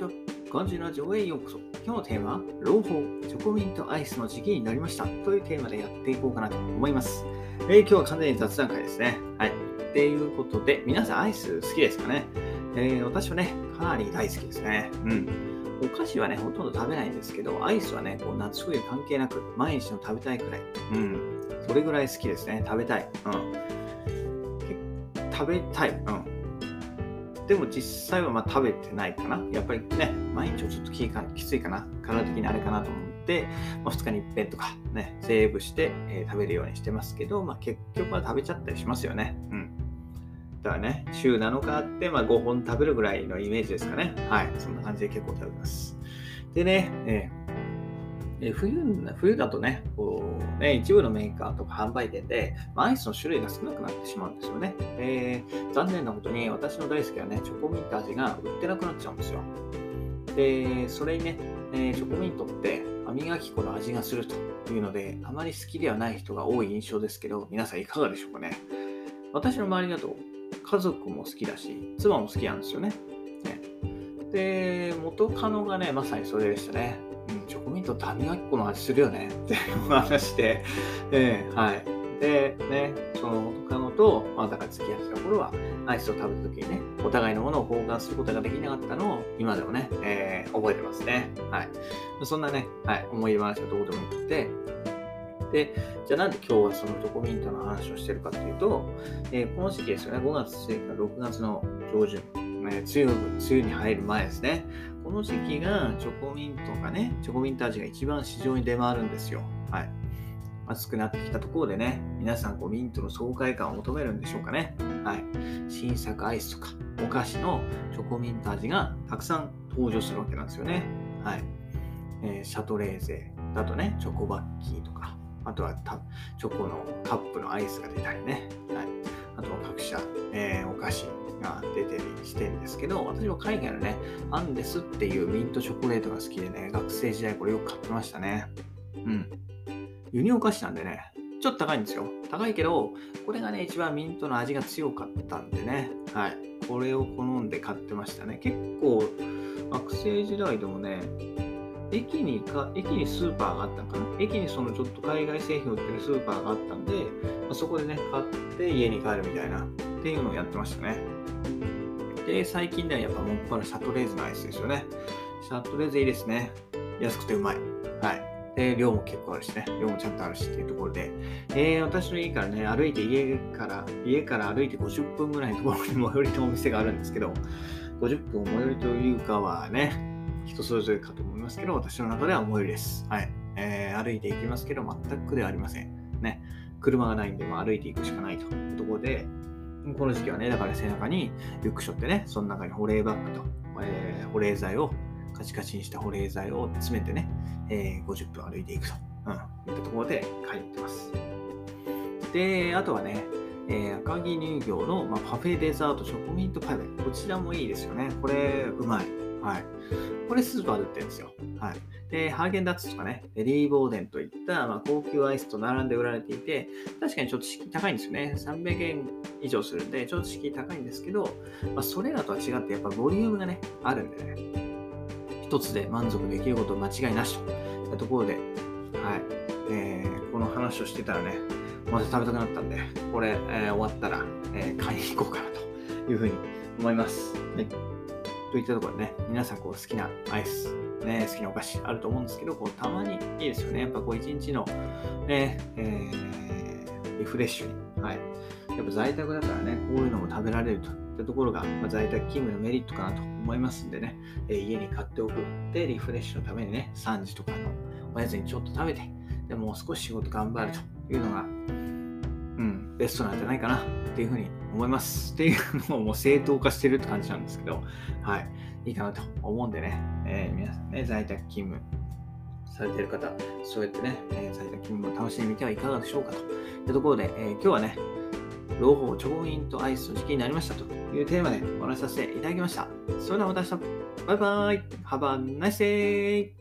ちは。ガンジラジオへようこそ。今日のテーマは、朗報、チョコミントアイスの時期になりましたというテーマでやっていこうかなと思います。えー今日は完全に雑談会ですね。はい。っていうことで、皆さんアイス好きですかね、えー私はね、かなり大好きですね。うん。お菓子はね、ほとんど食べないんですけど、アイスはね、こう夏冬関係なく、毎日の食べたいくらい。うん。それぐらい好きですね。食べたい。うん。食べたい。うん。でも実際はま食べてないかな。やっぱりね、毎日はちょっときかきついかな。体的にあれかなと思って、まあ、2日に一遍とかね、セーブして、えー食べるようにしてますけど、まあ、結局は食べちゃったりしますよね。うん。だからね、週7日あって、まあ、5本食べるぐらいのイメージですかね。はい。そんな感じで結構食べます。でね、えーえ冬冬だとねこうね、一部のメーカーとか販売店で、まあアイスの種類が少なくなってしまうんですよね。で残念なことに私の大好きなね、チョコミント味が売ってなくなっちゃうんですよ。で、それにね、えーチョコミントって歯磨き粉の味がするというので、あまり好きではない人が多い印象ですけど、皆さんいかがでしょうかね。私の周りだと家族も好きだし、妻も好きなんですよね。ねで、元カノがね、まさにそれでしたね。うん、チョコミントって歯磨き粉の味するよね ってい う話で、えーはい。で、ね、その元カノと、まあ、だから付き合ってた頃は、アイスを食べた時にね、お互いのものを交換することができなかったのを、今でもね、えー覚えてますね。はい。そんなね、はい、思い出話はどうでもよくて、で、じゃあなんで今日はそのチョコミントの話をしてるかというと、えーこの時期ですよね、5月末から6月の上旬、えー梅雨、梅雨に入る前ですね。この時期がチョコミントがね、チョコミント味が一番市場に出回るんですよ。はい。暑くなってきたところでね、皆さんこうミントの爽快感を求めるんでしょうかね。はい。新作アイスとかお菓子のチョコミント味がたくさん登場するわけなんですよね。はい。えーシャトレーゼだとね、チョコバッキーとか、あとはチョコのカップのアイスが出たりね。はい。あとは各社、えーお菓子が出てりしてるんですけど、私は海外のね、アンデスっていうミントチョコレートが好きでね、学生時代これよく買ってましたね。うん。輸入お菓子なんでね、ちょっと高いんですよ。高いけど、これがね、一番ミントの味が強かったんでね、はい。これを好んで買ってましたね。結構、学生時代でもね、駅にか、駅にスーパーがあったのかな？駅にそのちょっと海外製品を売ってるスーパーがあったんで、そこでね、買って家に帰るみたいな、っていうのをやってましたね。で、最近ではやっぱもっぱらシャトレーゼのアイスですよね。シャトレーゼいいですね。安くてうまい。はい。で、量も結構あるしね。量もちゃんとあるしっていうところで。えー私の家からね、歩いて家から、家から歩いて50分ぐらいのところに最寄りのお店があるんですけど、50分最寄りというかはね、人それぞれかと思いますけど、私の中では最寄りです。はい。えー歩いて行きますけど、全く苦ではありません。車がないんで、もう歩いていくしかないというところで、この時期はね、だから背中にリュックショってね、その中に保冷バッグと、えー保冷剤を、カチカチにした保冷剤を詰めてね、えー50分歩いていくと、うん、いったところで帰ってます。で、あとはね、えー赤城乳業の、まあ、パフェデザートチョコミントパイェこちらもいいですよね。これ、うまい。はい。これスーパーで売ってるんですよ。はい。で、ハーゲンダッツとかね、ベリーボーデンといった、まあ、高級アイスと並んで売られていて、確かにちょっと敷居高いんですよね。300円以上するんで、ちょっと敷居高いんですけど、まあ、それらとは違って、やっぱボリュームがね、あるんでね、一つで満足できること間違いなしといったところで、はい。えーこの話をしてたらね、また食べたくなったんで、これ、えー終わったら、えー買いに行こうかなというふうに思います。はい。といったところでね、皆さんこう好きなアイス、ね、好きなお菓子あると思うんですけど、こうたまにいいですよね。やっぱこう一日の、ね、えーリフレッシュに。はい。やっぱ在宅だからね、こういうのも食べられるといったところが、まあ、在宅勤務のメリットかなと思いますんでね、えー家に買っておく。で、リフレッシュのためにね、3時とかのおやつにちょっと食べて、でもう少し仕事頑張るというのが、うん、ベストなんじゃないかなっていうふうに思います。っていうのをもう正当化してるって感じなんですけど、はい、いいかなと思うんでね、えー皆さんね、在宅勤務されてる方、そうやってね、え在宅勤務を楽しんでみてはいかがでしょうかというところで、えー今日はね、朗報チョコミントアイスの時期になりましたというテーマでお話しさせていただきました。それではまた明日、バイバイ !Have a nice day!